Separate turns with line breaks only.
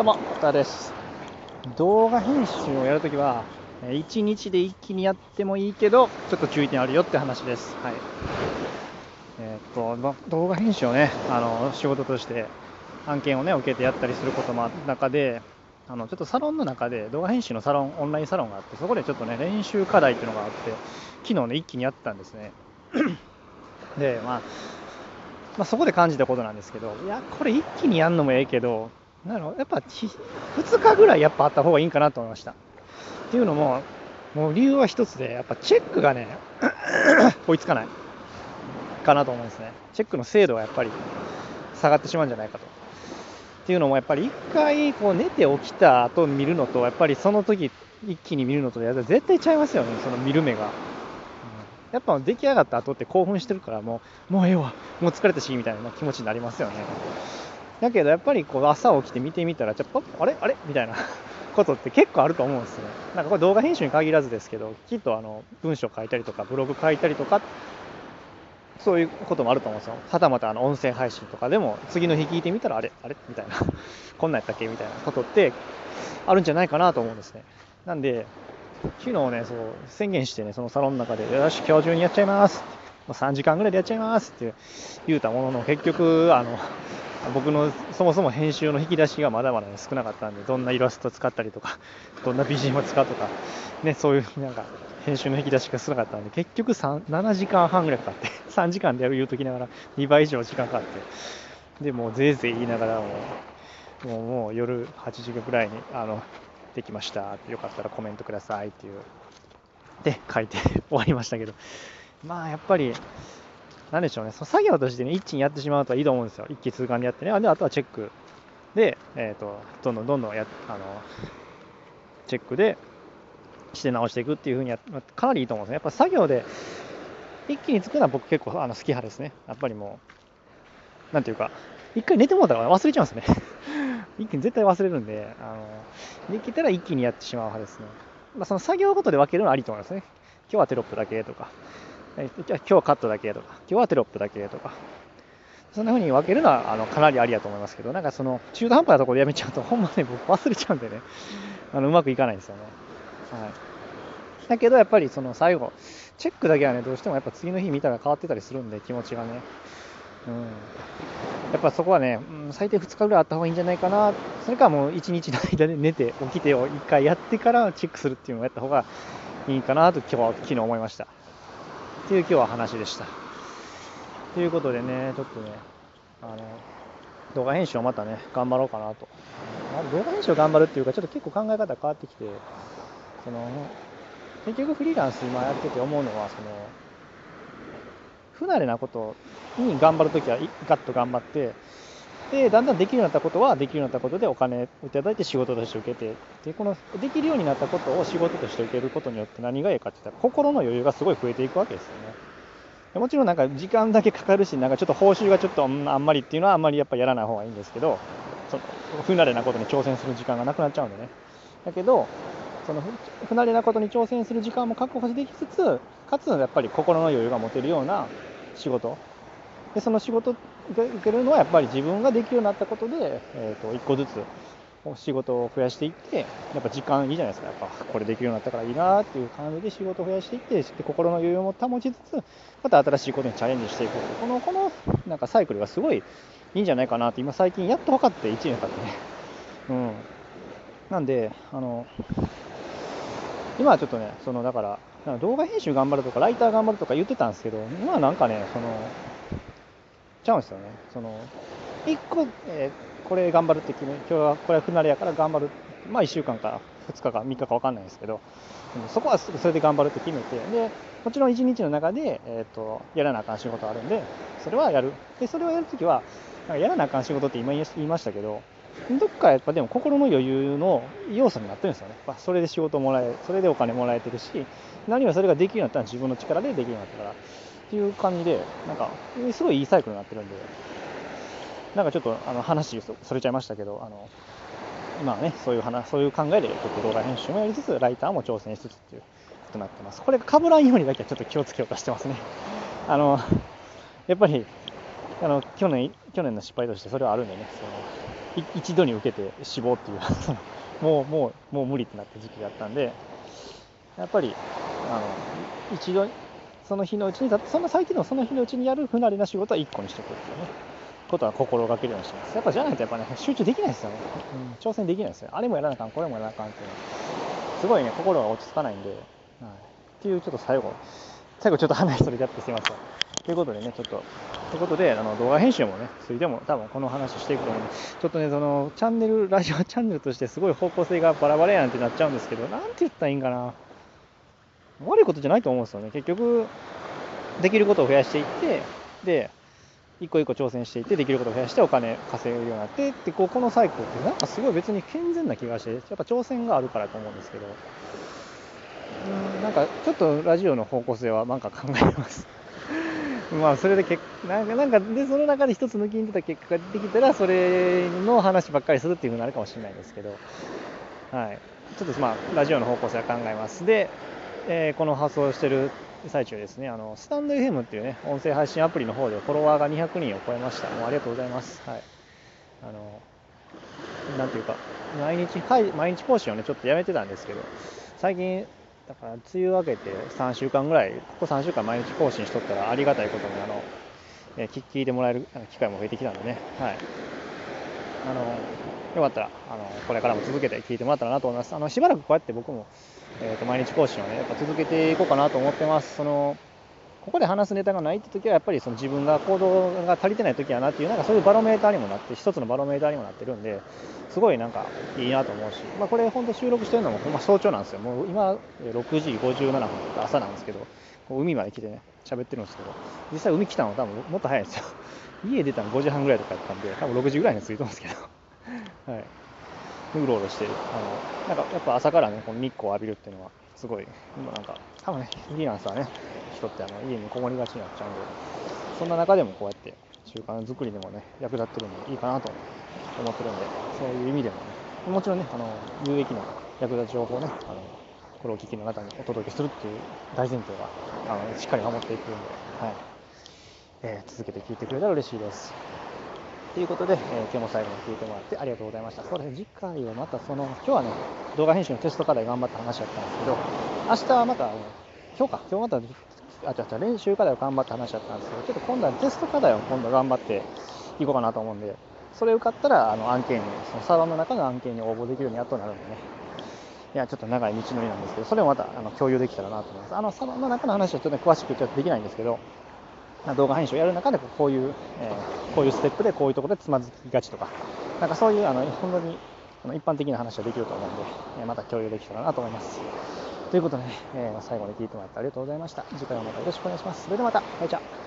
どうも、たです。動画編集をやるときは、1日で一気にやってもいいけど、ちょっと注意点あるよって話です。はい。えー、っと、ま、動画編集をね、あの、仕事として案件をね、受けてやったりすることもある中で、あの、ちょっとサロンの中で動画編集のサロン、オンラインサロンがあって、そこでちょっとね、練習課題っていうのがあって、昨日ね、一気にやったんですね。で、まあ、まあ、そこで感じたことなんですけど、いや、これ一気にやるのもええけど、なるほど、やっぱ2日ぐらいやっぱあった方がいいんかなと思いました。っていうのも、もう理由は一つで、やっぱチェックがね、追いつかないかなと思うんですね。チェックの精度がやっぱり下がってしまうんじゃないかと。っていうのも、やっぱり一回こう寝て起きた後見るのと、やっぱりその時一気に見るのと、絶対ちゃいますよね、その見る目が。やっぱ出来上がった後って興奮してるからもう、もうええわ、もう疲れたし、みたいな気持ちになりますよね。だけどやっぱりこう朝起きて見てみたら、ちょっとあれ？あれ？みたいな ことって結構あると思うんですね。なんかこれ動画編集に限らずですけど、きっとあの文章書いたりとか、ブログ書いたりとか、そういうこともあると思うんですよ。はたまたあの音声配信とかでも、次の日聞いてみたら、あれ？あれ？みたいな、こんなんやったっけ？みたいなことってあるんじゃないかなと思うんですね。なんで、昨日ね、そう宣言してね、そのサロンの中で、よし、今日中にやっちゃいます。3時間ぐらいでやっちゃいますって言うたものの、結局、あの、僕のそもそも編集の引き出しがまだまだ、少なかったんで、どんなイラスト使ったりとか、どんな BGM を使うとか、ね、そういうなんか編集の引き出しが少なかったんで、結局3 7時間半ぐらいかかって、3時間でやる言うときながら2倍以上時間かかって、で、もうぜいぜい言いながらも、もうもう夜8時ぐらいに、あの、できました。よかったらコメントくださいっていう。で、書いて 終わりましたけど。まあ、やっぱり、なんでしょうね、その作業としてね、一気にやってしまうといいと思うんですよ。一気通貫でやってね。で、あとはチェックで、えっ、ー、と、どんどんどんどんや、あの、チェックでして直していくっていう風にやかなりいいと思うんですね。やっぱ作業で一気に作るのは僕結構あの好き派ですね。やっぱりもう、なんていうか、一回寝てもうたら忘れちゃうんですね。一気に絶対忘れるんで、あの、できたら一気にやってしまう派ですね。まあ、その作業ごとで分けるのはありと思いますね。今日はテロップだけとか、今日はカットだけとか、今日はテロップだけとか、そんな風に分けるのはあのかなりありやと思いますけど、なんかその中途半端なところでやめちゃうと、ほんまね、僕忘れちゃうんでね、あのうまくいかないんですよね。はい。だけどやっぱりその最後、チェックだけはね、どうしてもやっぱ次の日見たら変わってたりするんで、気持ちがね。うん。やっぱそこはね、うん、最低2日ぐらいあった方がいいんじゃないかな、それかもう1日の間で 寝て、起きてを1回やってからチェックするっていうのをやった方がいいかなと今日は昨日思いました。っていう今日は話でした。ということでね、ちょっとね、あの、動画編集をまたね、頑張ろうかなと。動画編集を頑張るっていうか、ちょっと結構考え方変わってきて、その、結局フリーランス今やってて思うのは、その、不慣れなことに頑張るときはガッと頑張って、で、だんだんできるようになったことは、できるようになったことでお金をいただいて仕事として受けて、で、このできるようになったことを仕事として受けることによって何がいいかって言ったら、心の余裕がすごい増えていくわけですよね。もちろんなんか時間だけかかるし、なんかちょっと報酬がちょっとあんまりっていうのはあんまりやっぱやらない方がいいんですけど、その不慣れなことに挑戦する時間がなくなっちゃうんでね。だけど、その不慣れなことに挑戦する時間も確保できつつ、かつやっぱり心の余裕が持てるような仕事でその仕事を受けるのはやっぱり自分ができるようになったことで、えー、と1個ずつ仕事を増やしていってやっぱ時間いいじゃないですか。やっぱこれできるようになったからいいなっていう感じで仕事を増やしていって心の余裕も保ちつつまた新しいことにチャレンジしていく。このこのなんかサイクルがすごいいいんじゃないかなって今最近やっと分かって1年経ってね。うん。なんであの今はちょっとねそのだから動画編集頑張るとか、ライター頑張るとか言ってたんですけど、今はなんかね、その、ちゃうんですよね。その、一個、えー、これ頑張るって決め、今日はこれは不慣れやから頑張る。まあ1週間か2日か3日か分かんないですけど、そこはそれで頑張るって決めて、で、もちろん1日の中で、えっ、ー、と、やらなあかん仕事あるんで、それはやる。で、それをやるときは、なんかやらなあかん仕事って今言いましたけど、どっかやっぱでも心の余裕の要素になってるんですよね。まあそれで仕事もらえ、それでお金もらえてるし、何はそれができるようになったら自分の力でできるようになったから、っていう感じで、なんか、すごいいいサイクルになってるんで、なんかちょっとあの話それちゃいましたけど、あの、今はね、そういう話、そういう考えで、ちょっと動画編集もやりつつ、ライターも挑戦しつつっていうことになってます。これが被らんようにだけはちょっと気をつけようとしてますね。あの、やっぱり、あの、去年、去年の失敗としてそれはあるんでね、その一度に受けて死亡っていうその もうもうもう無理ってなった時期があったんでやっぱりあの一度その日のうちにそんな最近でもその日のうちにやる不慣れな仕事は1個にしておくっていうね。ことは心がけるようにしてます。やっぱじゃないとやっぱね集中できないですよ。ね、うん、挑戦できないですよ。あれもやらなあかんこれもやらなあかんっていうのすごいね心が落ち着かないんで、はい、っていうちょっと最後。最後ちょっと話それちゃってすいません。ということでね、ちょっと、ということで、あの動画編集もね、ついても多分この話していくと思うんで、ちょっとね、そのチャンネル、ラジオチャンネルとしてすごい方向性がバラバラやんってなっちゃうんですけど、なんて言ったらいいんかな。悪いことじゃないと思うんですよね。結局、できることを増やしていって、で、一個一個挑戦していって、できることを増やしてお金稼げるようになって、で、ここのサイクルって、なんかすごい別に健全な気がして、やっぱ挑戦があるからと思うんですけど、うん、なんかちょっとラジオの方向性はなんか考えます。まあそれで結なんかなんかでその中で一つ抜きに出た結果ができたらそれの話ばっかりするっていうふうになるかもしれないですけど、はい、ちょっとまあラジオの方向性は考えますで、えー、この発送してる最中ですね。あのスタンド FM っていうね音声配信アプリの方でフォロワーが200人を超えました。もうありがとうございます。はい。あのなんていうか毎日、はい、毎日更新をねちょっとやめてたんですけど最近だから梅雨明けて3週間ぐらい、ここ3週間毎日更新しとったらありがたいことに、あの、え、聞いてもらえる機会も増えてきたんでね、はい。あの、よかったら、あの、これからも続けて聞いてもらったらなと思います。あの、しばらくこうやって僕も、えっ、ー、と、毎日更新をね、やっぱ続けていこうかなと思ってます。その、ここで話すネタがないって時は、やっぱりその自分が行動が足りてない時やなっていう、なんかそういうバロメーターにもなって、一つのバロメーターにもなってるんで、すごいなんかいいなと思うし、まあ、これ本当収録してるのもほんま早朝なんですよ。もう今6時57分とか朝なんですけど、海まで来てね、喋ってるんですけど、実際海来たの多分もっと早いんですよ。家出たの5時半ぐらいとかやったんで、多分6時ぐらいに着いてますけど、はい。うろうろしてる。あの、なんかやっぱ朝からね、この日光を浴びるっていうのは、すごい、今なんか、多分ね、フリーランスはね、人ってあの家にこもりがちになっちゃうんで、そんな中でもこうやって習慣作りでもね、役立ってるんでいいかなと思ってるんで、そういう意味でもね、もちろんね、あの有益な役立つ情報をね、あのこれを聞きの方にお届けするっていう大前提はあのしっかり守っていくんで、はいえー、続けて聞いてくれたら嬉しいです。ということで、えー、今日も最後まで聞いてもらってありがとうございました。そうですね、次回はまたその、今日はね、動画編集のテスト課題頑張った話だったんですけど、明日はまた、今日か、今日また、あ、違う違う、練習課題を頑張った話だったんですけど、ちょっと今度はテスト課題を今度頑張っていこうかなと思うんで、それ受かったら、あの、案件に、そのサーバーの中の案件に応募できるようにやっとなるんでね。いや、ちょっと長い道のりなんですけど、それをまた、あの、共有できたらなと思います。あの、サーバーの中の話はちょっとね、詳しくちょっとできないんですけど、動画配信をやる中でこういう、えー、こういうステップでこういうところでつまずきがちとか、なんかそういうあの本当に一般的な話はできると思うんで、また共有できたらなと思います。ということで、ね、えー、最後まで聞いてもらってありがとうございました。次回もまたよろしくお願いします。それではまた、バイチャ